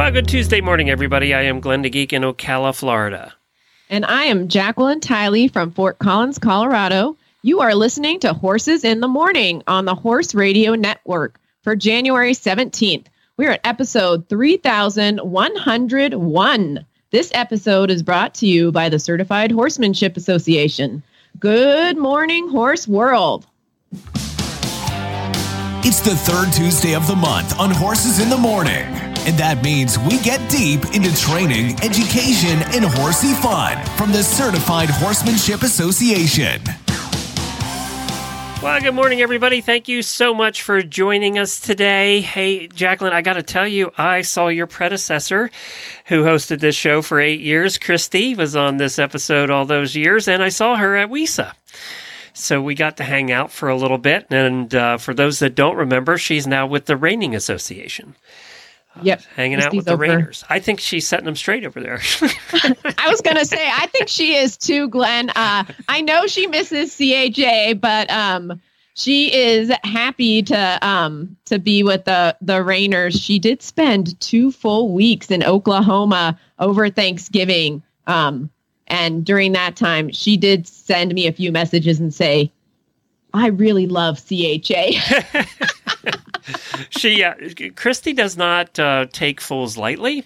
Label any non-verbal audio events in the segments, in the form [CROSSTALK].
Well, good Tuesday morning, everybody. I am Glenn the Geek in Ocala, Florida. And I am Jacqueline Tiley from Fort Collins, Colorado. You are listening to Horses in the Morning on the Horse Radio Network for January 17th. We're at episode 3101. This episode is brought to you by the Certified Horsemanship Association. Good morning, Horse World. It's the third Tuesday of the month on Horses in the Morning. And that means we get deep into training, education, and horsey fun from the Certified Horsemanship Association. Well, good morning, everybody. Thank you so much for joining us today. Hey, Jacqueline, I got to tell you, I saw your predecessor who hosted this show for eight years. Christy was on this episode all those years, and I saw her at WISA. So we got to hang out for a little bit. And uh, for those that don't remember, she's now with the Reining Association. Yep. hanging out with the over. Raiders. I think she's setting them straight over there. [LAUGHS] I was gonna say, I think she is too, Glenn. Uh, I know she misses CHA, but um, she is happy to um to be with the the Reiners. She did spend two full weeks in Oklahoma over Thanksgiving. Um, and during that time, she did send me a few messages and say, "I really love CHA." [LAUGHS] she, uh, Christy, does not uh, take fools lightly.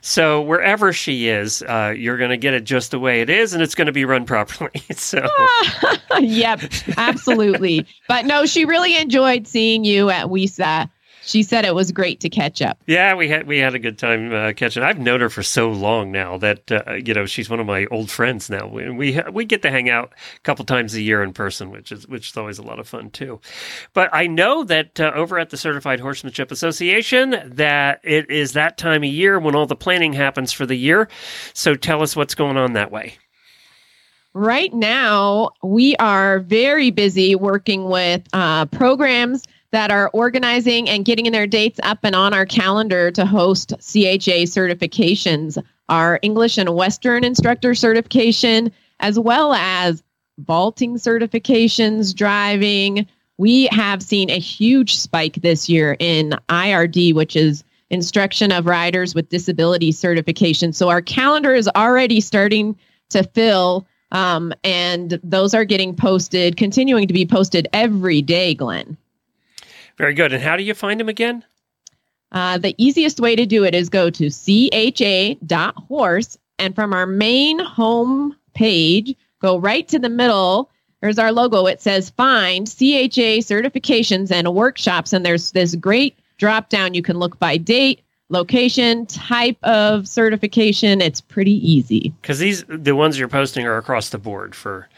So wherever she is, uh, you're going to get it just the way it is, and it's going to be run properly. [LAUGHS] so. [LAUGHS] yep, absolutely. But no, she really enjoyed seeing you at WISA. She said it was great to catch up. Yeah, we had we had a good time uh, catching. I've known her for so long now that uh, you know she's one of my old friends now. We we, we get to hang out a couple times a year in person, which is which is always a lot of fun too. But I know that uh, over at the Certified Horsemanship Association that it is that time of year when all the planning happens for the year. So tell us what's going on that way. Right now, we are very busy working with uh, programs that are organizing and getting their dates up and on our calendar to host CHA certifications, our English and Western instructor certification, as well as vaulting certifications, driving. We have seen a huge spike this year in IRD, which is instruction of riders with disability certification. So our calendar is already starting to fill um, and those are getting posted, continuing to be posted every day, Glenn. Very good. And how do you find them again? Uh, the easiest way to do it is go to cha.horse and from our main home page, go right to the middle. There's our logo. It says find CHA certifications and workshops. And there's this great drop down. You can look by date, location, type of certification. It's pretty easy. Because these the ones you're posting are across the board for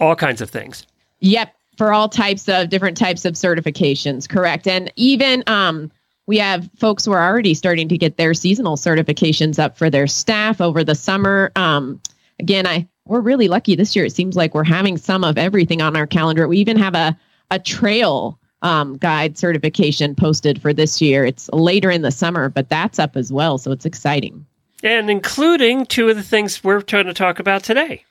all kinds of things. Yep, for all types of different types of certifications, correct. And even um we have folks who are already starting to get their seasonal certifications up for their staff over the summer. Um again, I we're really lucky this year. It seems like we're having some of everything on our calendar. We even have a a trail um, guide certification posted for this year. It's later in the summer, but that's up as well. So it's exciting. And including two of the things we're trying to talk about today.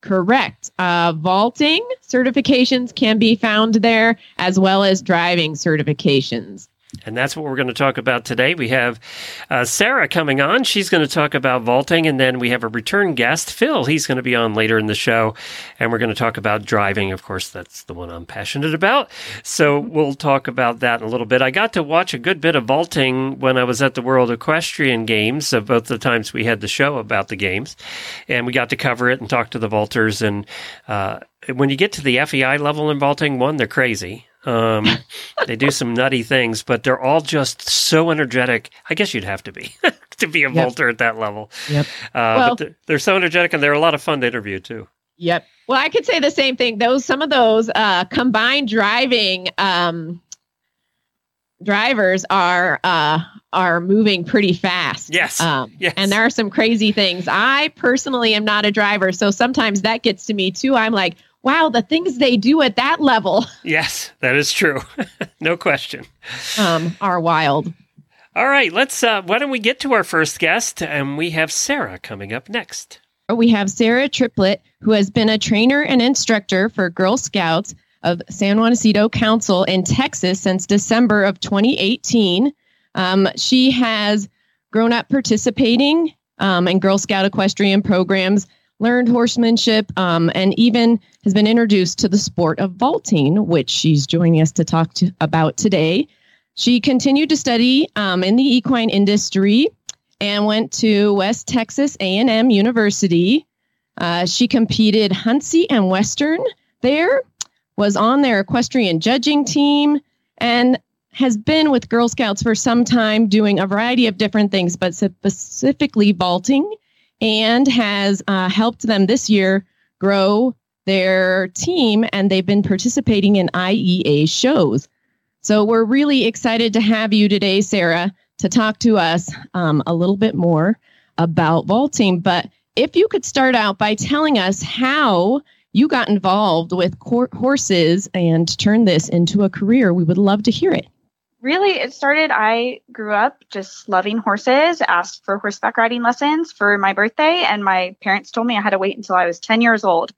Correct. Uh, vaulting certifications can be found there, as well as driving certifications. And that's what we're going to talk about today. We have uh, Sarah coming on. She's going to talk about vaulting. And then we have a return guest, Phil. He's going to be on later in the show. And we're going to talk about driving. Of course, that's the one I'm passionate about. So we'll talk about that in a little bit. I got to watch a good bit of vaulting when I was at the World Equestrian Games, uh, both the times we had the show about the games. And we got to cover it and talk to the vaulters. And uh, when you get to the FEI level in vaulting, one, they're crazy. Um, they do some nutty things, but they're all just so energetic. I guess you'd have to be [LAUGHS] to be a Yep. vaulter at that level. Yep. Uh, Well- but they're, they're so energetic and they're a lot of fun to interview too. Yep. Well, I could say the same thing. Those some of those uh, combined driving um, drivers are uh, are moving pretty fast. Yes. Um, Yes. And there are some crazy things. I personally am not a driver, so sometimes that gets to me too. I'm like, wow, the things they do at that level [LAUGHS] Yes, that is true. [LAUGHS] no question. um, are wild. All right, let's. Uh, why don't we get to our first guest? And we have Sarah coming up next. We have Sarah Triplett, who has been a trainer and instructor for Girl Scouts of San Jacinto Council in Texas since December of 2018. Um, she has grown up participating um, in Girl Scout equestrian programs, learned horsemanship, um, and even has been introduced to the sport of vaulting, which she's joining us to talk to, about today. She continued to study um, in the equine industry and went to West Texas A&M University. Uh, she competed hunt seat and Western there, was on their equestrian judging team, and has been with Girl Scouts for some time doing a variety of different things, but specifically vaulting, and has uh, helped them this year grow their team, and they've been participating in IEA shows. So we're really excited to have you today, Sarah, to talk to us um, a little bit more about vaulting. But if you could start out by telling us how you got involved with cor- horses and turned this into a career, we would love to hear it. Really, it started. I grew up just loving horses, asked for horseback riding lessons for my birthday, and my parents told me I had to wait until I was 10 years old.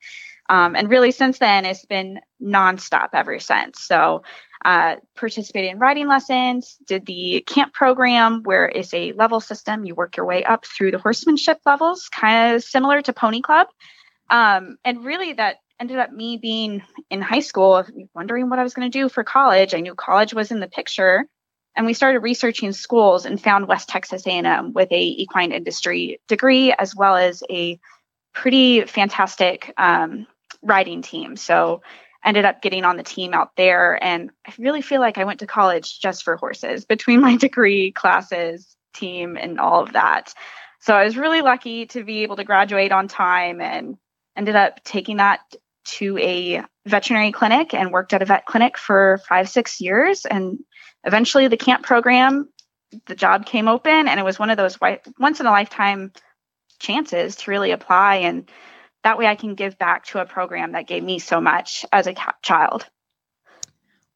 Um, and really, since then, it's been nonstop ever since. So, uh, participated in riding lessons, did the camp program where it's a level system. You work your way up through the horsemanship levels, kind of similar to Pony Club. Um, and really, that ended up me being in high school, wondering what I was going to do for college. I knew college was in the picture, and we started researching schools and found West Texas A&M with a equine industry degree as well as a pretty fantastic um, riding team. So ended up getting on the team out there and i really feel like i went to college just for horses between [LAUGHS] my degree classes team and all of that so i was really lucky to be able to graduate on time and ended up taking that to a veterinary clinic and worked at a vet clinic for five six years and eventually the camp program the job came open and it was one of those once in a lifetime chances to really apply and that way I can give back to a program that gave me so much as a child.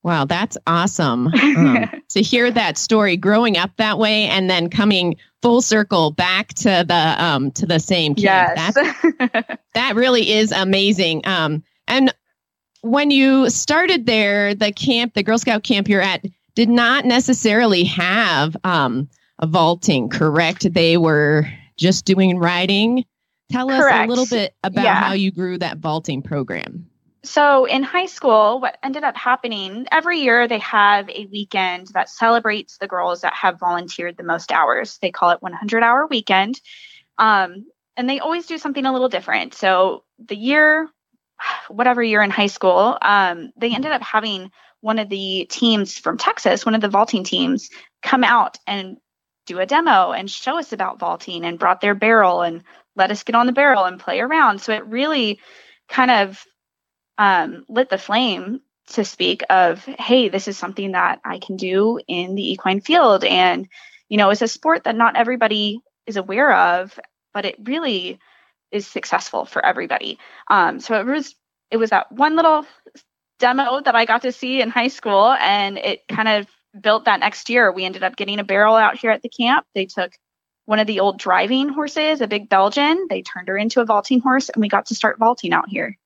Wow, that's awesome [LAUGHS] um, to hear that story growing up that way and then coming full circle back to the um, to the same camp. Yes. That really is amazing. Um, and when you started there, the camp, the Girl Scout camp you're at, did not necessarily have um, a vaulting, correct? They were just doing riding. Tell Correct. us a little bit about Yeah. how you grew that vaulting program. So in high school, what ended up happening every year, they have a weekend that celebrates the girls that have volunteered the most hours. They call it 100 hour weekend. Um, and they always do something a little different. So the year, whatever year in high school, um, they ended up having one of the teams from Texas, one of the vaulting teams, come out and do a demo and show us about vaulting and brought their barrel and let us get on the barrel and play around. So it really kind of um, lit the flame to speak of, hey, this is something that I can do in the equine field. And, you know, it's a sport that not everybody is aware of, but it really is successful for everybody. Um, so it was it was that one little demo that I got to see in high school, and it kind of built that next year. We ended up getting a barrel out here at the camp. They took one of the old driving horses, a big Belgian. They turned her into a vaulting horse, and we got to start vaulting out here.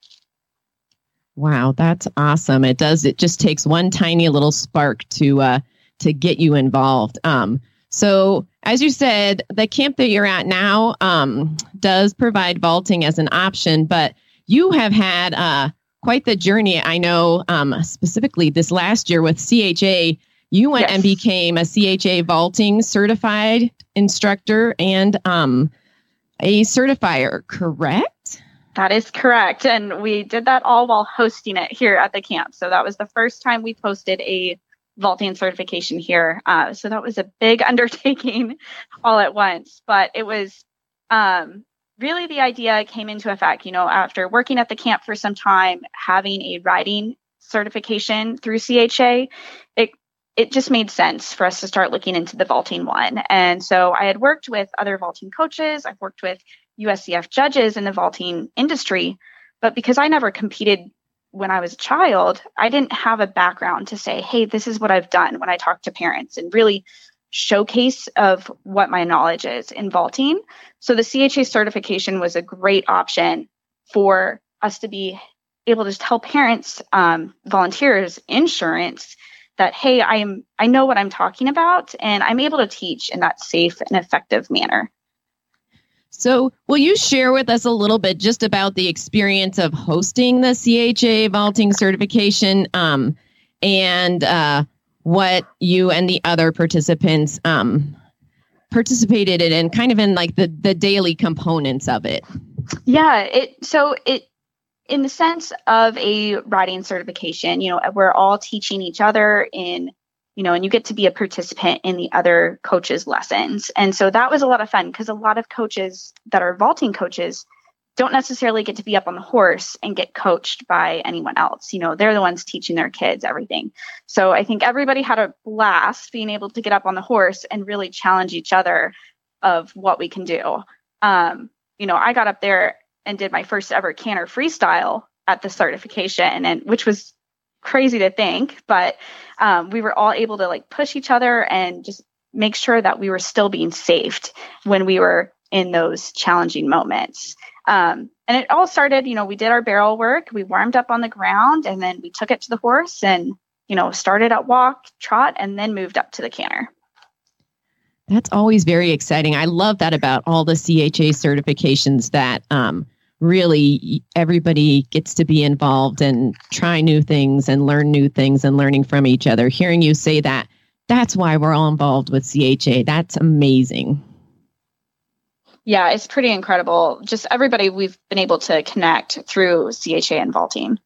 Wow, that's awesome. It does. It just takes one tiny little spark to uh, to get you involved. Um, so, as you said, the camp that you're at now um, does provide vaulting as an option, but you have had uh, quite the journey. I know um, specifically this last year with CHA, you went Yes. and became a CHA vaulting certified instructor and um, a certifier, correct? That is correct. And we did that all while hosting it here at the camp. So that was the first time we posted a vaulting certification here. Uh, so that was a big [LAUGHS] undertaking all at once. But it was um, really the idea came into effect, you know, after working at the camp for some time, having a riding certification through CHA, it it just made sense for us to start looking into the vaulting one. And so I had worked with other vaulting coaches, I've worked with USEF judges in the vaulting industry, but because I never competed when I was a child, I didn't have a background to say, hey, this is what I've done when I talk to parents and really showcase of what my knowledge is in vaulting. So the CHA certification was a great option for us to be able to tell parents, um, volunteers, insurance that hey i'm i know what i'm talking about and i'm able to teach in that safe and effective manner so will you share with us a little bit just about the experience of hosting the cha vaulting certification um, and uh, what you and the other participants um, participated in and kind of in like the the daily components of it? Yeah it so it in the sense of a riding certification, you know, we're all teaching each other in, you know, and you get to be a participant in the other coaches' lessons. And so that was a lot of fun because a lot of coaches that are vaulting coaches don't necessarily get to be up on the horse and get coached by anyone else. You know, they're the ones teaching their kids everything. So I think everybody had a blast being able to get up on the horse and really challenge each other of what we can do. Um, you know, I got up there and did my first ever canter freestyle at the certification and which was crazy to think but um, we were all able to like push each other and just make sure that we were still being saved when we were in those challenging moments. Um, and it all started you know we did our barrel work we warmed up on the ground and then we took it to the horse and you know started at walk trot and then moved up to the canter. That's always very exciting. I love that about all the cha certifications that um, really everybody gets to be involved and try new things and learn new things and learning from each other. Hearing you say that, that's why we're all involved with CHA. That's amazing. Yeah, it's pretty incredible. Just everybody we've been able to connect through CHA and vaulting.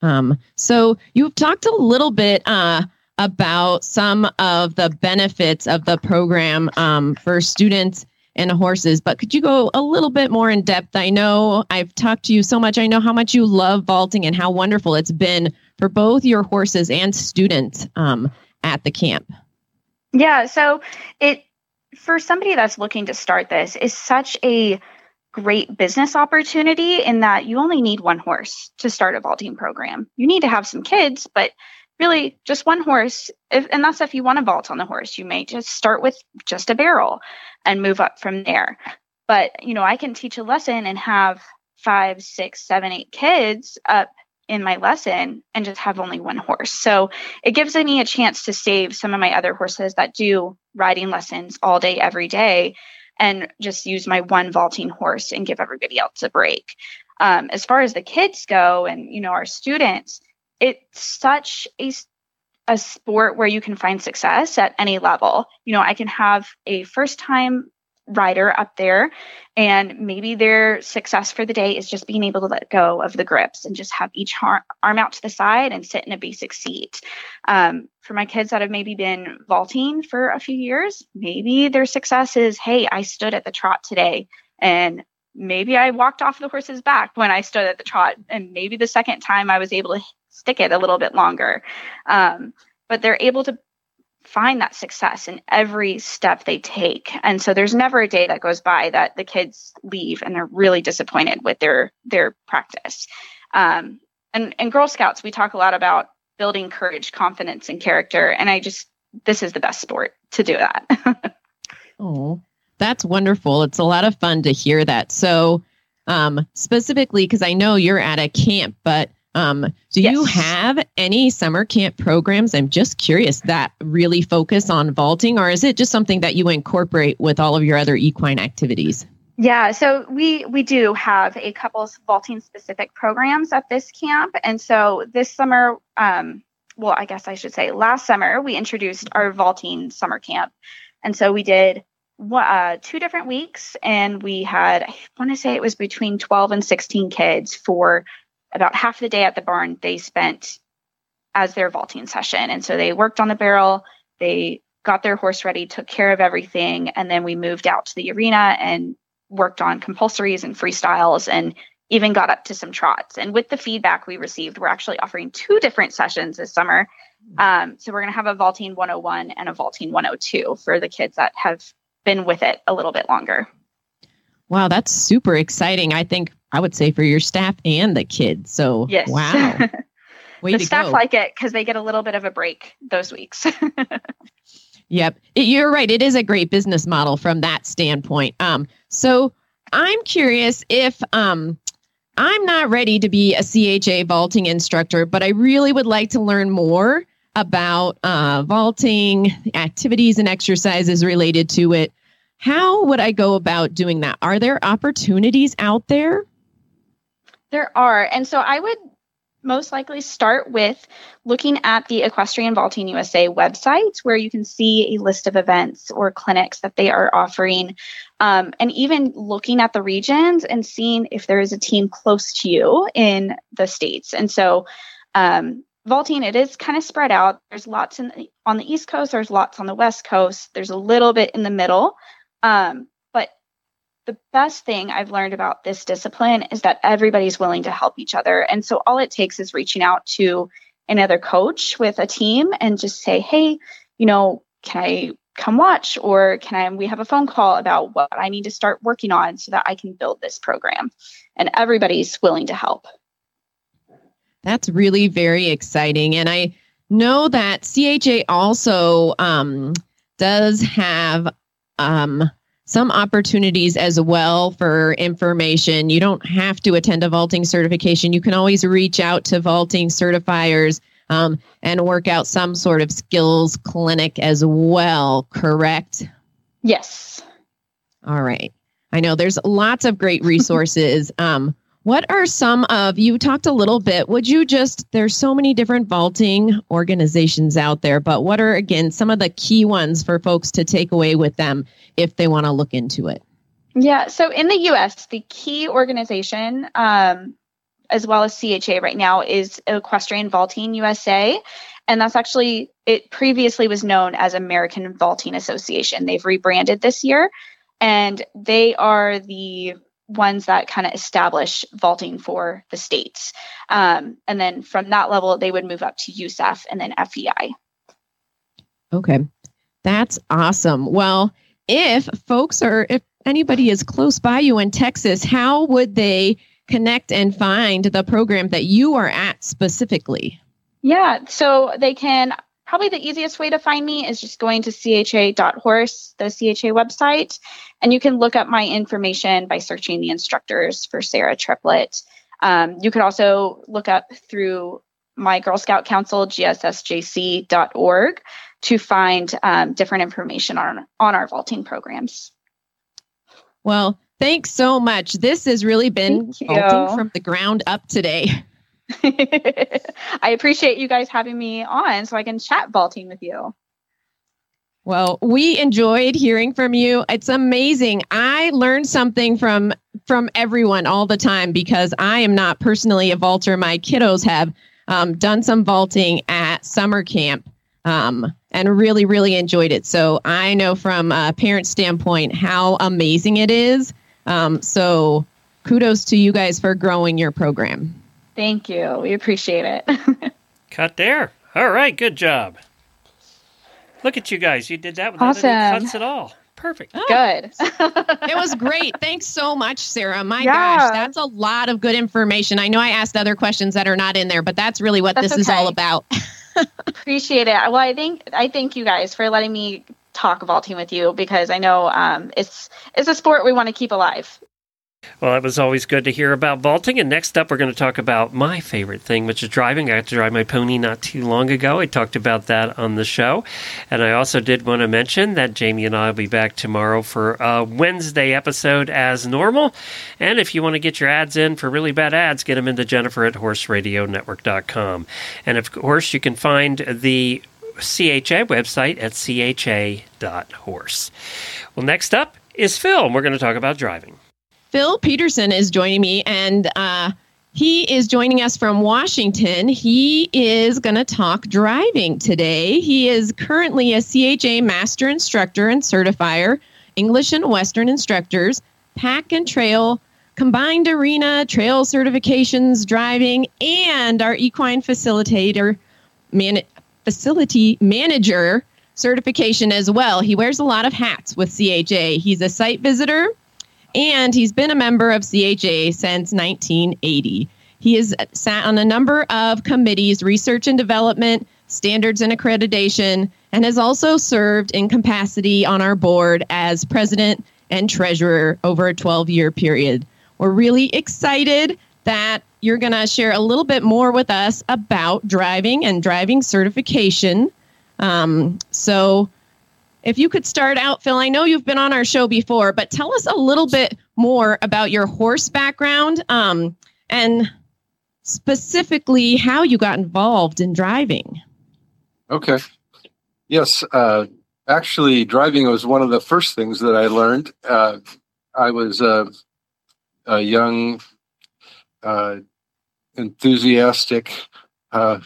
Um, so you've talked a little bit uh, about some of the benefits of the program um, for students and horses. But could you go a little bit more in depth? I know I've talked to you so much. I know how much you love vaulting and how wonderful it's been for both your horses and students um, at the camp. Yeah, so it for somebody that's looking to start this is such a great business opportunity in that you only need one horse to start a vaulting program. You need to have some kids, but really just one horse if, and that's if you want to vault on the horse you may just start with just a barrel and move up from there. But you know i can teach a lesson and have five six seven eight kids up in my lesson and just have only one horse. So it gives me a chance to save some of my other horses that do riding lessons all day every day and just use my one vaulting horse and give everybody else a break. Um, as far as the kids go and you know our students it's such a a sport where you can find success at any level. You know, I can have a first time rider up there and maybe their success for the day is just being able to let go of the grips and just have each arm out to the side and sit in a basic seat um, for my kids that have maybe been vaulting for a few years maybe their success is hey i stood at the trot today and maybe i walked off the horse's back when i stood at the trot and maybe the second time i was able to stick it a little bit longer. Um, but they're able to find that success in every step they take. And so there's never a day that goes by that the kids leave and they're really disappointed with their their practice. Um, and and Girl Scouts, we talk a lot about building courage, confidence, and character. And I just this is the best sport to do that. [LAUGHS] oh, that's wonderful. It's a lot of fun to hear that. So um, specifically, because I know you're at a camp, but um, do yes. you have any summer camp programs? I'm just curious that really focus on vaulting, or is it just something that you incorporate with all of your other equine activities? Yeah, so we we do have a couple of vaulting specific programs at this camp, and so this summer, um, well, I guess I should say last summer, we introduced our vaulting summer camp, and so we did uh, two different weeks, and we had I want to say it was between 12 and 16 kids for about half the day at the barn they spent as their vaulting session. And so they worked on the barrel, they got their horse ready, took care of everything, and then we moved out to the arena and worked on compulsories and freestyles and even got up to some trots. And with the feedback we received, we're actually offering two different sessions this summer. Um, so we're going to have a vaulting 101 and a vaulting 102 for the kids that have been with it a little bit longer. Wow, that's super exciting. I think I would say for your staff and the kids. So, yes. wow. [LAUGHS] The staff go. like it because they get a little bit of a break those weeks. [LAUGHS] yep. It, you're right. It is a great business model from that standpoint. Um, so I'm curious if um, I'm not ready to be a CHA vaulting instructor, but I really would like to learn more about uh, vaulting, activities and exercises related to it. How would I go about doing that? Are there opportunities out there? There are. And so I would most likely start with looking at the Equestrian Vaulting USA website, where you can see a list of events or clinics that they are offering, um, and even looking at the regions and seeing if there is a team close to you in the states. And so, um, vaulting it is kind of spread out. There's lots in the, on the East Coast. There's lots on the West Coast. There's a little bit in the middle. Um, but the best thing I've learned about this discipline is that everybody's willing to help each other. And so all it takes is reaching out to another coach with a team and just say, hey, you know, can I come watch or can I we have a phone call about what I need to start working on so that I can build this program. And everybody's willing to help. That's really very exciting. And I know that CHA also um, does have um, some opportunities as well for information. You don't have to attend a vaulting certification. You can always reach out to vaulting certifiers um, and work out some sort of skills clinic as well, correct? Yes. All right. I know there's lots of great resources. um, what are some of you talked a little bit? Would you just there's so many different vaulting organizations out there, but what are again some of the key ones for folks to take away with them if they want to look into it? Yeah, so in the US, the key organization um, as well as CHA right now is Equestrian Vaulting USA. And that's actually, it previously was known as American Vaulting Association. They've rebranded this year and they are the ones that kind of establish vaulting for the states. Um, and then from that level, they would move up to USEF and then FEI. Okay. That's awesome. Well, if folks are, if anybody is close by you in Texas, how would they connect and find the program that you are at specifically? Yeah, so they can probably the easiest way to find me is just going to cha.horse, the CHA website, and you can look up my information by searching the instructors for Sarah Triplett. Um, you could also look up through my Girl Scout Council, gssjc.org, to find um, different information on, on our vaulting programs. Well, thanks so much. This has really been vaulting from the ground up today. [LAUGHS] [LAUGHS] I appreciate you guys having me on so I can chat vaulting with you. Well, we enjoyed hearing from you. It's amazing. I learned something from from everyone all the time because I am not personally a vaulter. My kiddos have um, done some vaulting at summer camp um, and really, really enjoyed it. So I know from a parent standpoint how amazing it is. Um, so kudos to you guys for growing your program. Thank you. We appreciate it. [LAUGHS] Cut there. All right. Good job. Look at you guys. You did that without awesome. any cuts at all. Perfect. Oh. Good. [LAUGHS] it was great. Thanks so much, Sarah. My yeah. gosh, that's a lot of good information. I know I asked other questions that are not in there, but that's really what that's this okay. is all about. [LAUGHS] Appreciate it. Well, I think I thank you guys for letting me talk vaulting with you because I know um, it's it's a sport we want to keep alive. Well, it was always good to hear about vaulting. And next up, we're going to talk about my favorite thing, which is driving. I got to drive my pony not too long ago. I talked about that on the show. And I also did want to mention that Jamie and I will be back tomorrow for a Wednesday episode as normal. And if you want to get your ads in for really bad ads, get them into Jennifer at horseradionetwork.com. And of course, you can find the CHA website at cha.horse. Well, next up is Phil, and we're going to talk about driving. Phil Peterson is joining me, and uh, he is joining us from Washington. He is going to talk driving today. He is currently a CHA master instructor and certifier, English and Western instructors, pack and trail combined arena, trail certifications, driving, and our equine facilitator, man, facility manager certification as well. He wears a lot of hats with CHA. He's a site visitor and he's been a member of CHA since 1980. He has sat on a number of committees, research and development, standards and accreditation, and has also served in capacity on our board as president and treasurer over a 12 year period. We're really excited that you're going to share a little bit more with us about driving and driving certification. Um, so, if you could start out, Phil, I know you've been on our show before, but tell us a little bit more about your horse background um, and specifically how you got involved in driving. Okay. Yes. Uh, actually, driving was one of the first things that I learned. Uh, I was a young, uh, enthusiastic uh,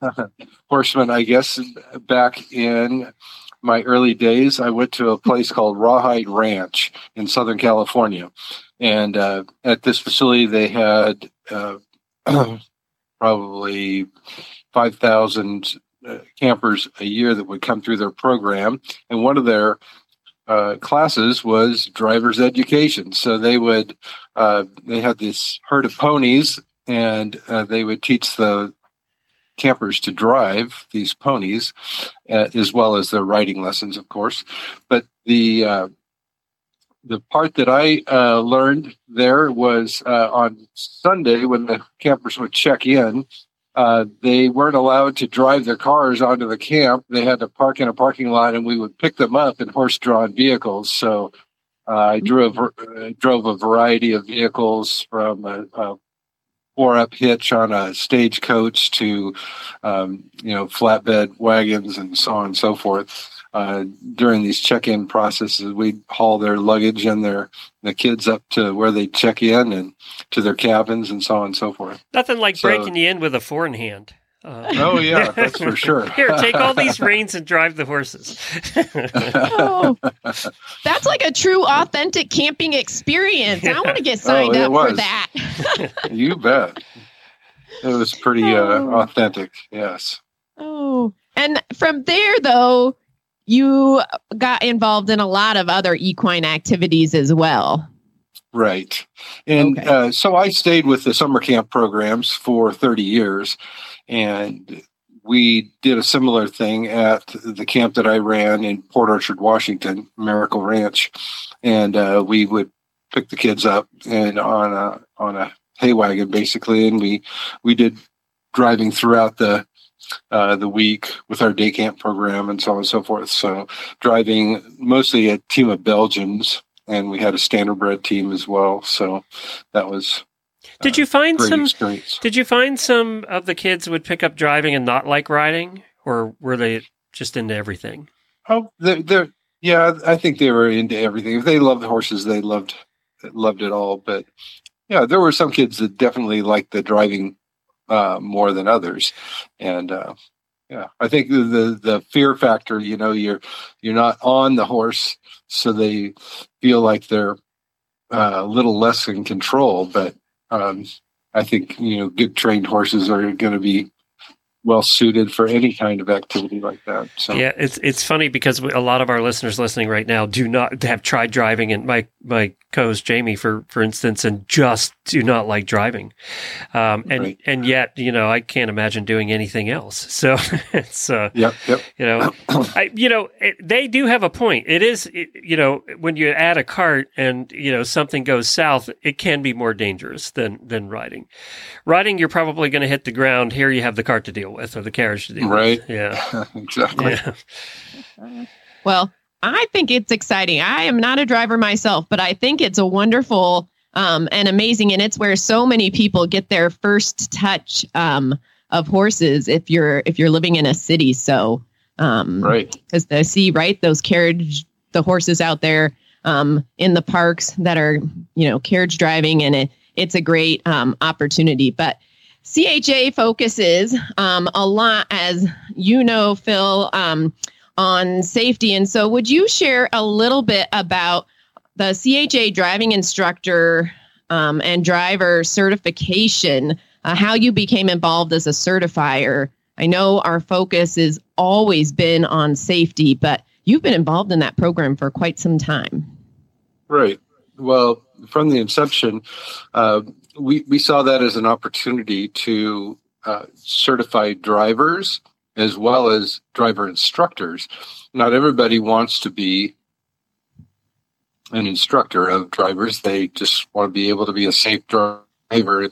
[LAUGHS] horseman, I guess, back in my early days. I went to a place called Rawhide Ranch in Southern California. And uh, at this facility, they had uh, [CLEARS THROAT] probably 5,000 uh, campers a year that would come through their program. And one of their uh, classes was driver's education. So they would, uh, they had this herd of ponies and uh, they would teach the campers to drive these ponies, uh, as well as their riding lessons, of course. But the uh, the part that I uh, learned there was uh, on Sunday when the campers would check in. Uh, they weren't allowed to drive their cars onto the camp. They had to park in a parking lot, and we would pick them up in horse-drawn vehicles. So uh, I drove drove a variety of vehicles from a, a four up hitch on a stagecoach to um, you know flatbed wagons and so on and so forth. Uh, during these check-in processes, we'd haul their luggage and their the kids up to where they check in and to their cabins and so on and so forth. Nothing like so, breaking you in with a four in hand. Uh, oh yeah, [LAUGHS] that's for sure. Here, take all these [LAUGHS] reins and drive the horses. oh, [LAUGHS] that's like a true, authentic camping experience. I want to get oh, signed oh, up was. for that. you bet. It was pretty uh, oh. uh, authentic. Yes. Oh, and from there though, you got involved in a lot of other equine activities as well. Right. And okay. uh, so I stayed with the summer camp programs for 30 years. And we did a similar thing at the camp that I ran in Port Orchard, Washington, Miracle Ranch, and uh, we would pick the kids up and on a on a hay wagon basically, and we we did driving throughout the uh, the week with our day camp program and so on and so forth. So driving mostly a team of Belgians, and we had a standardbred team as well. So that was did you find some? Experience. Did you find some of the kids would pick up driving and not like riding, or were they just into everything? Oh, they're, they're yeah. I think they were into everything. If they loved horses, they loved loved it all. But yeah, there were some kids that definitely liked the driving uh, more than others, and uh, yeah, I think the, the, the fear factor. You know, you're you're not on the horse, so they feel like they're uh, a little less in control. But um, I think you know good trained horses are going to be well suited for any kind of activity like that. So yeah, it's it's funny because a lot of our listeners listening right now do not have tried driving, and my my co-host Jamie, for for instance, and just do not like driving, um, and right. and yet you know I can't imagine doing anything else. [LAUGHS] So it's uh, yep, yep. you know, I, you know it, they do have a point. It is it, you know when you add a cart and you know something goes south, it can be more dangerous than than riding. Riding, you're probably going to hit the ground. Here, you have the cart to deal with or the carriage to deal right. with. Right? Yeah, [LAUGHS] exactly. Yeah. Well, I think it's exciting. I am not a driver myself, but I think it's a wonderful um, and amazing, and it's where so many people get their first touch um, of horses. If you're if you're living in a city, so um, right, because they see right those carriage the horses out there um, in the parks that are you know carriage driving, and it, it's a great um, opportunity. But CHA focuses um, a lot, as you know, Phil, um, on safety. And so, would you share a little bit about the CHA driving instructor um, and driver certification, uh, how you became involved as a certifier. I know our focus has always been on safety, but you've been involved in that program for quite some time. Right. Well, from the inception, uh, we, we saw that as an opportunity to uh, certify drivers as well as driver instructors. Not everybody wants to be an instructor of drivers. They just want to be able to be a safe driver.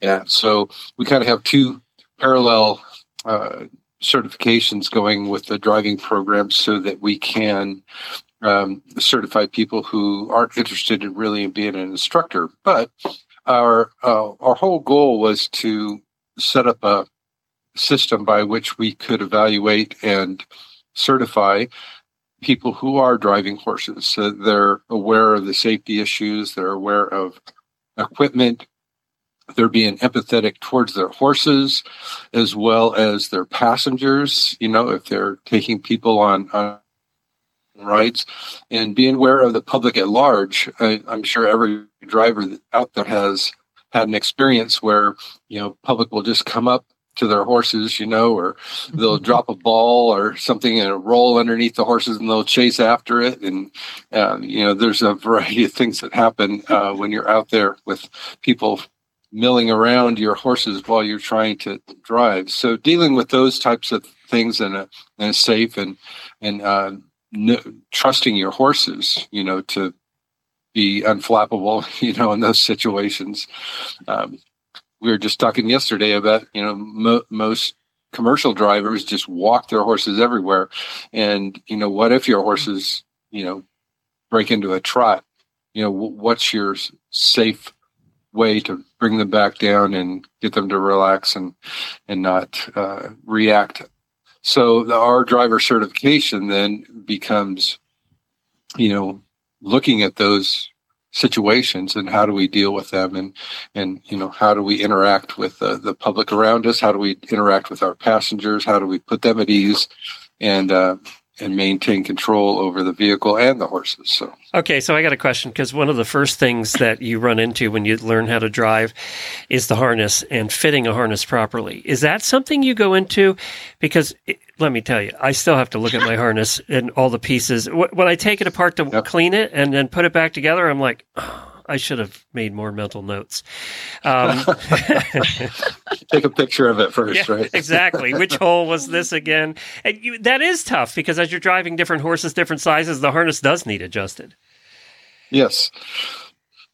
And, so we kind of have two parallel uh, certifications going with the driving program so that we can um, certify people who aren't interested in really being an instructor. But our uh, our whole goal was to set up a system by which we could evaluate and certify people who are driving horses. So they're aware of the safety issues, they're aware of equipment, they're being empathetic towards their horses as well as their passengers, you know, if they're taking people on, on rides and being aware of the public at large. I, I'm sure every driver out there has had an experience where, you know, public will just come up to their horses, you know, or they'll mm-hmm. drop a ball or something and roll underneath the horses and they'll chase after it. And, uh, you know, there's a variety of things that happen uh, when you're out there with people milling around your horses while you're trying to drive. So dealing with those types of things in a, in a safe and, and uh, trusting your horses, you know, to be unflappable, [LAUGHS] you know, in those situations. Um, we were just talking yesterday about you know mo- most commercial drivers just walk their horses everywhere. And you know what if your horses you know break into a trot? You know w- what's your safe way to bring them back down and get them to relax and and not uh, react? So the, our driver certification then becomes you know looking at those situations and how do we deal with them and and you know how do we interact with the, the public around us? How do we interact with our passengers? How do we put them at ease? And uh, and maintain control over the vehicle and the horses so. Okay so i got a question because one of the first things that you run into when you learn how to drive is the harness and fitting a harness properly. Is that something you go into? Because it, let me tell you i still have to look at my [LAUGHS] harness and all the pieces. When i take it apart to yep. clean it and then put it back together i'm like oh, I should have made more mental notes. [LAUGHS] Um, Take a picture of it [LAUGHS] first, yeah, right? [LAUGHS] exactly. Which hole was this again? And you, that is tough because as you're driving different horses, different sizes, the harness does need adjusted. Yes.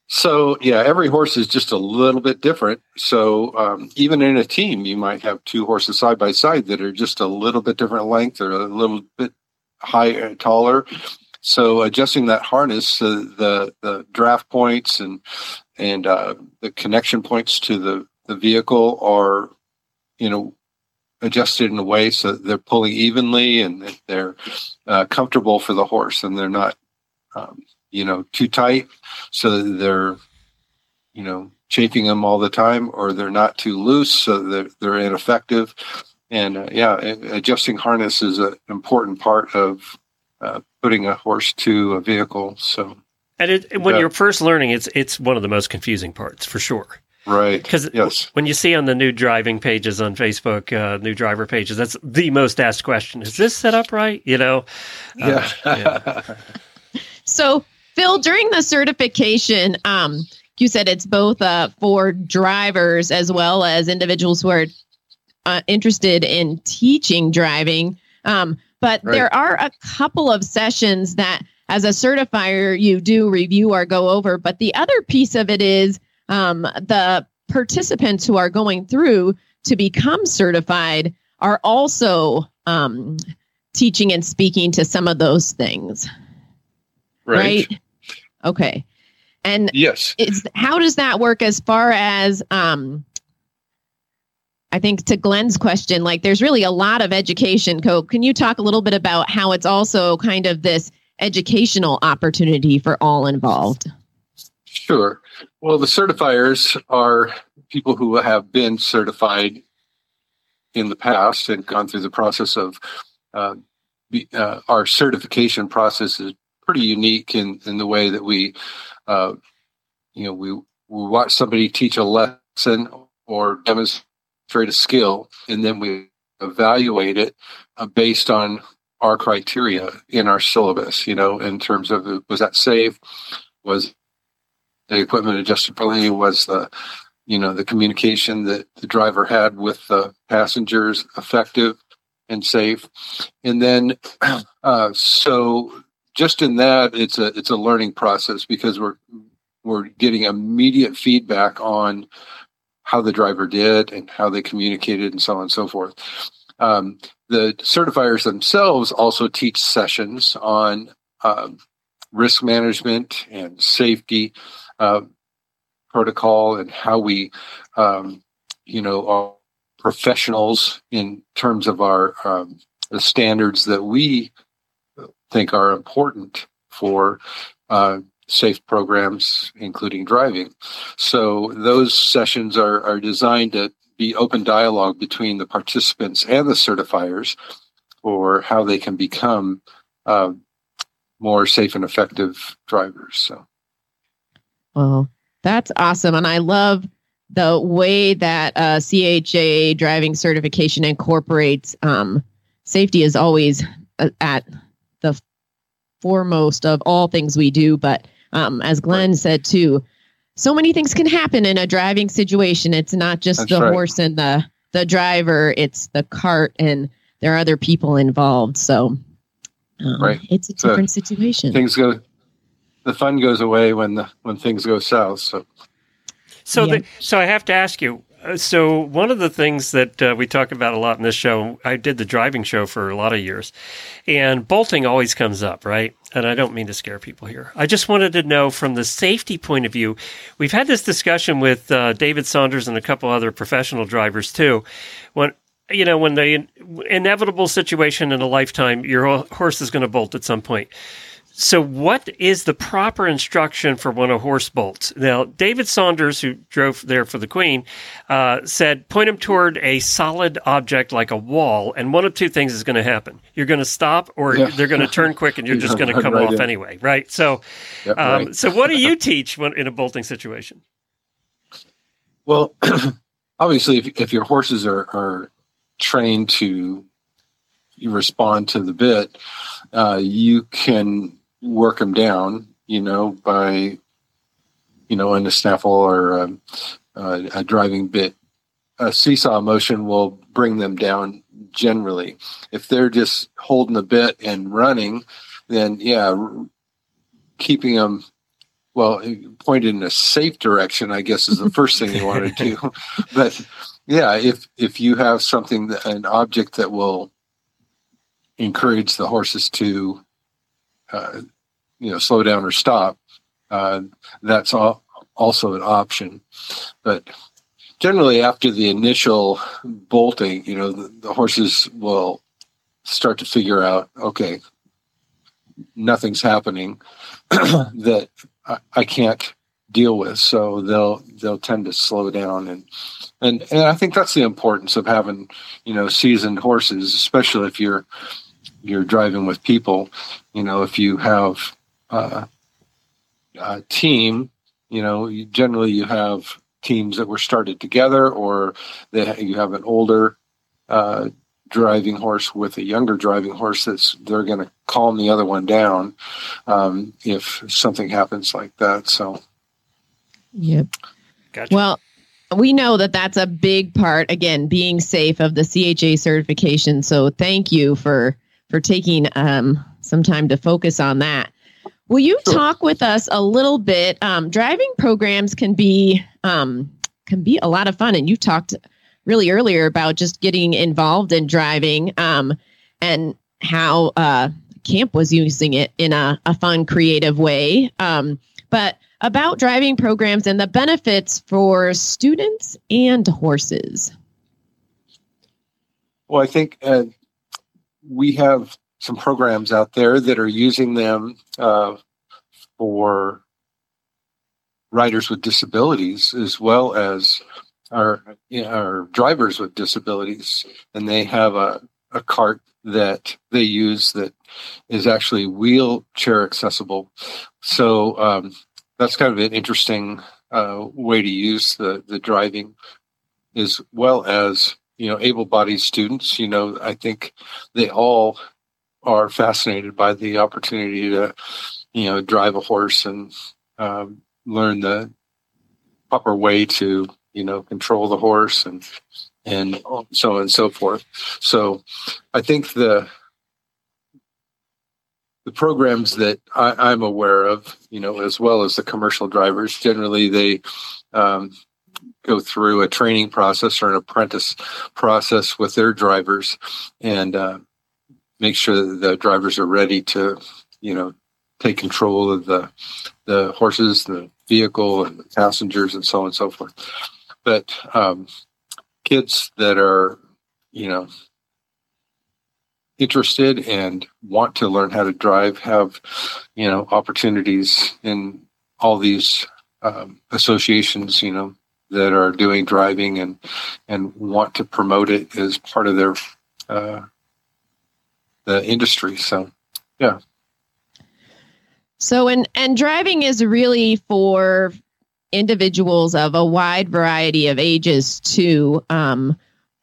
So yeah, every horse is just a little bit different. So um, even in a team, you might have two horses side by side that are just a little bit different length or a little bit higher, taller. So adjusting that harness, uh, the the draft points and and uh, the connection points to the the vehicle are, you know, adjusted in a way so they're pulling evenly and they're uh, comfortable for the horse and they're not, um, you know, too tight so they're, you know, chafing them all the time or they're not too loose so they're, they're ineffective. And uh, yeah, adjusting harness is an important part of uh, putting a horse to a vehicle. So, and it, when you're first learning, it's it's one of the most confusing parts for sure. Right. Because yes. when you see on the new driving pages on Facebook, uh, new driver pages, that's the most asked question: Is this set up right? You know. Uh, yeah. yeah. [LAUGHS] so, Phil, during the certification, um, you said it's both uh, for drivers as well as individuals who are uh, interested in teaching driving. Um, but right. there are a couple of sessions that, as a certifier, you do review or go over. But the other piece of it is um, the participants who are going through to become certified are also um, teaching and speaking to some of those things. Right. right? Okay. And yes, how does that work as far as um, I think to Glenn's question, like there's really a lot of education. Co, can you talk a little bit about how it's also kind of this educational opportunity for all involved? Sure. Well, the certifiers are people who have been certified in the past and gone through the process of uh, be, uh, our certification process is pretty unique in, in the way that we, uh, you know, we we watch somebody teach a lesson or demonstrate a skill, and then we evaluate it uh, based on our criteria in our syllabus. You know, in terms of was that safe, was the equipment adjusted properly? was the you know the communication that the driver had with the passengers effective and safe, and then [CLEARS THROAT] uh, so just in that it's a it's a learning process because we're we're getting immediate feedback on how the driver did and how they communicated and so on and so forth. Um, the certifiers themselves also teach sessions on um, risk management and safety uh, protocol and how we, um, you know, are professionals in terms of our um, the standards that we think are important for uh, safe programs, including driving. So those sessions are, are designed to be open dialogue between the participants and the certifiers for how they can become uh, more safe and effective drivers. So, well, that's awesome, and I love the way that uh, CHA driving certification incorporates um, safety is always uh, at the foremost of all things we do, but um, as Glenn right. said too, so many things can happen in a driving situation. It's not just That's the right. horse and the the driver; it's the cart, and there are other people involved. So, um, right, it's a different so situation. Things go. The fun goes away when the when things go south. So, so yeah. the, so I have to ask you: so one of the things that uh, we talk about a lot in this show, I did the driving show for a lot of years, and bolting always comes up, right? And I don't mean to scare people here. I just wanted to know from the safety point of view. We've had this discussion with uh, David Saunders and a couple other professional drivers too. When you know when the inevitable situation in a lifetime, your horse is going to bolt at some point. So, what is the proper instruction for when a horse bolts? Now, David Saunders, who drove there for the Queen, uh, said point him toward a solid object like a wall, and one of two things is going to happen: you're going to stop, or yeah. they're going to turn quick, and you're [LAUGHS] just going to come right off in. anyway, right? So, yep, um, right. so what do you [LAUGHS] teach when, in a bolting situation? Well, [CLEARS THROAT] obviously, if, if your horses are, are trained to respond to the bit, uh, you can work them down, you know, by, you know, in a snaffle or a, a driving bit. A seesaw motion will bring them down generally. If they're just holding the bit and running, then yeah, keeping them well eh, pointed in a safe direction, I guess, is the first thing you want to do. [LAUGHS] but yeah, if if you have something that, an object that will encourage the horses to uh, you know slow down or stop, uh, that's all, also an option. But generally, after the initial bolting, you know the, the horses will start to figure out, okay, nothing's happening [CLEARS THROAT] that I, I can't deal with so they'll they'll tend to slow down and and and I think that's the importance of having you know seasoned horses especially if you're you're driving with people, you know, if you have uh, a team, you know, you, generally you have teams that were started together, or that you have an older uh, driving horse with a younger driving horse that's they're going to calm the other one down um, if something happens like that. So, yep. Gotcha. Well, we know that that's a big part again being safe of the CHA certification. So, thank you for for taking um, some time to focus on that. Will you sure. talk with us a little bit? Um, driving programs can be um, can be a lot of fun, and you talked really earlier about just getting involved in driving um, and how uh, camp was using it in a, a fun, creative way. Um, but about driving programs and the benefits for students and horses. Well, I think uh, we have some programs out there that are using them uh, for riders with disabilities as well as our our drivers with disabilities, and they have a, a cart that they use that is actually wheelchair accessible. So um, that's kind of an interesting uh, way to use the the driving, as well as you know able-bodied students. You know, I think they all are fascinated by the opportunity to you know drive a horse and um, learn the proper way to you know control the horse and and so on and so forth. So I think the the programs that I, am aware of, you know, as well as the commercial drivers, generally they um, go through a training process or an apprentice process with their drivers and uh, make sure that the drivers are ready to, you know, take control of the the horses, the vehicle, and the passengers, and so on and so forth. But um, kids that are, you know, interested and want to learn how to drive have, you know, opportunities in all these um, associations, you know, that are doing driving and and want to promote it as part of their uh, the industry. So, yeah. So, and and driving is really for individuals of a wide variety of ages too. Um,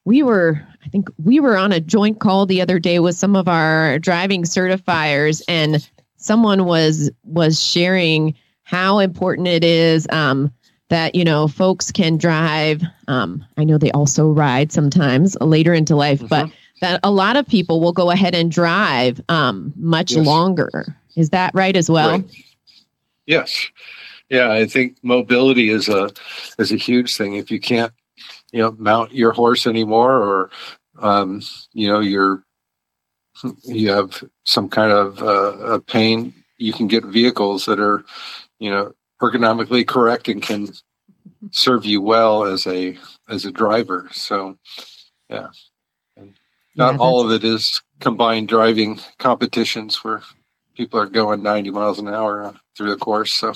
we were, I think, we were on a joint call the other day with some of our driving certifiers, and someone was was sharing how important it is um, that you know folks can drive. Um, I know they also ride sometimes later into life, mm-hmm. but that a lot of people will go ahead and drive um, much yes. longer. Is that right as well? Right. Yes. Yeah, I think mobility is a is a huge thing. If you can't, you know, mount your horse anymore, or um, you know, you're you have some kind of uh, a pain, you can get vehicles that are, you know, ergonomically correct and can serve you well as a as a driver. So, yeah, and not yeah, all of it is combined driving competitions where people are going 90 miles an hour through the course. So,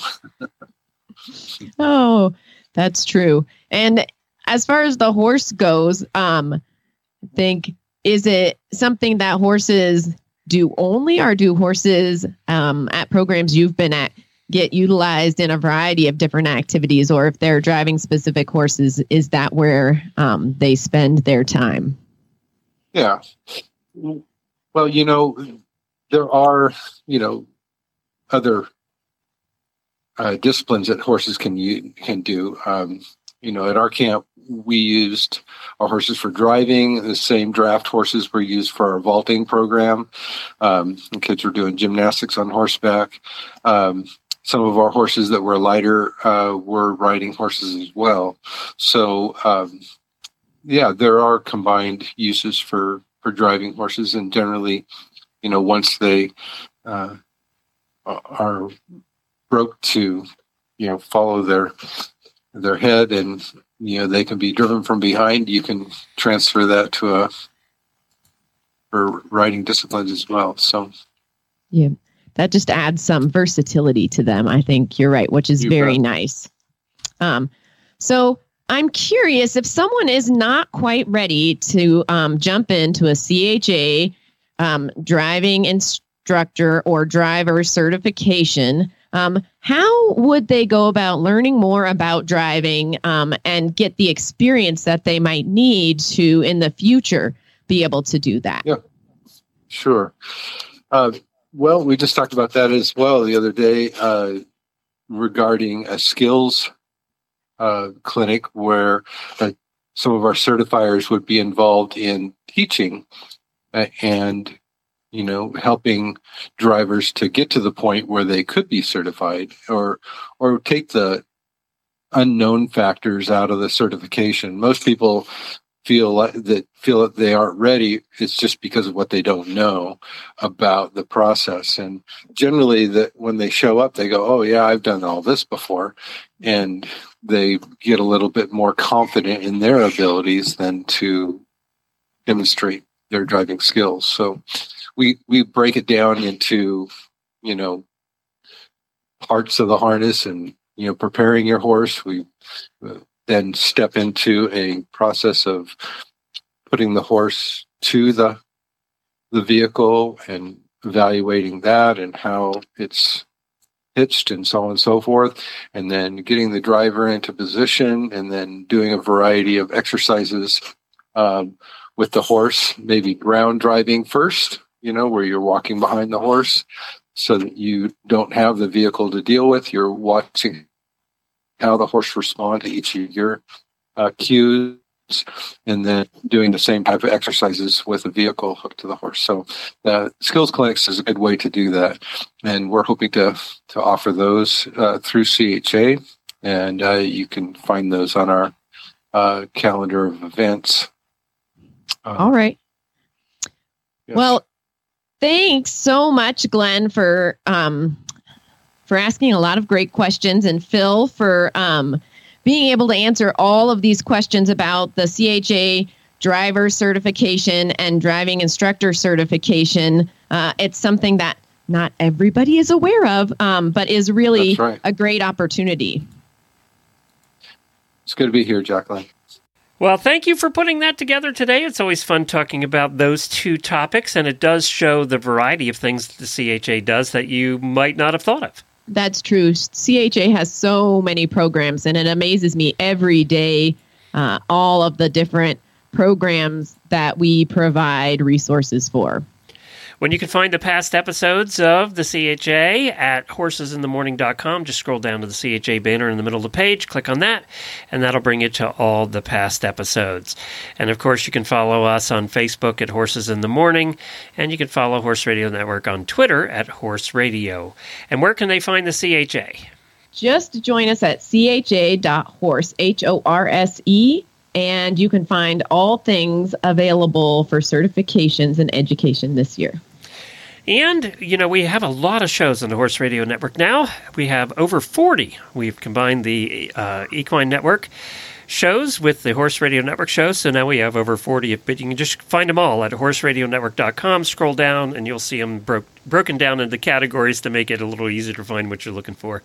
[LAUGHS] oh, that's true. And as far as the horse goes, um, I think is it something that horses do only, or do horses um, at programs you've been at get utilized in a variety of different activities, or if they're driving specific horses, is that where um, they spend their time? Yeah. Well, you know, there are, you know, other uh, disciplines that horses can u- can do. Um, you know, at our camp, we used our horses for driving. The same draft horses were used for our vaulting program. Um, kids were doing gymnastics on horseback. Um, some of our horses that were lighter uh, were riding horses as well. So, um, yeah, there are combined uses for for driving horses, and generally, you know, once they uh, are broke to, you know, follow their their head, and you know they can be driven from behind. You can transfer that to a for riding disciplines as well. So, yeah, that just adds some versatility to them. I think you're right, which is you very bet. nice. Um, so I'm curious if someone is not quite ready to um, jump into a CHA um, driving instructor or driver certification. Um, how would they go about learning more about driving um, and get the experience that they might need to in the future be able to do that? Yeah, sure. Uh, well, we just talked about that as well the other day uh, regarding a skills uh, clinic where uh, some of our certifiers would be involved in teaching and you know helping drivers to get to the point where they could be certified or or take the unknown factors out of the certification. Most people feel like, that feel that they aren't ready it's just because of what they don't know about the process and generally that when they show up they go oh yeah i've done all this before and they get a little bit more confident in their abilities than to demonstrate their driving skills. So we we break it down into you know parts of the harness and you know preparing your horse. We uh, then step into a process of putting the horse to the the vehicle and evaluating that and how it's hitched and so on and so forth, and then getting the driver into position, and then doing a variety of exercises um, with the horse, maybe ground driving first, you know, where you're walking behind the horse so that you don't have the vehicle to deal with. You're watching how the horse responds to each of your uh, cues and then doing the same type of exercises with a vehicle hooked to the horse. So uh, skills clinics is a good way to do that, and we're hoping to to offer those uh, through CHA, and uh, you can find those on our uh, calendar of events. Um, All right. yes. Well, thanks so much, Glenn, for um, for asking a lot of great questions, and Phil for um, being able to answer all of these questions about the CHA driver certification and driving instructor certification. Uh, it's something that not everybody is aware of, um, but is really right. a great opportunity. it's good to be here, Jacqueline. Well, thank you for putting that together today. It's always fun talking about those two topics, and it does show the variety of things the CHA does that you might not have thought of. That's true. CHA has so many programs, and it amazes me every day uh, all of the different programs that we provide resources for. When you can find the past episodes of the CHA at horsesinthemorning.com, just scroll down to the CHA banner in the middle of the page, click on that, and that'll bring you to all the past episodes. And of course, you can follow us on Facebook at Horses in the Morning, and you can follow Horse Radio Network on Twitter at Horse Radio. And where can they find the CHA? Just join us at cha.horse, H O R S E, and you can find all things available for certifications and education this year. And, you know, we have a lot of shows on the Horse Radio Network now. We have over 40. We've combined the uh, Equine Network shows with the Horse Radio Network shows. So now we have over 40. But you can just find them all at horseradionetwork.com. Scroll down and you'll see them bro- broken down into categories to make it a little easier to find what you're looking for.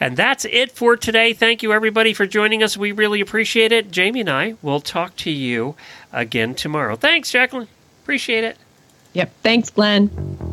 And that's it for today. Thank you, everybody, for joining us. We really appreciate it. Jamie and I will talk to you again tomorrow. Thanks, Jacqueline. Appreciate it. Yep. Thanks, Glenn.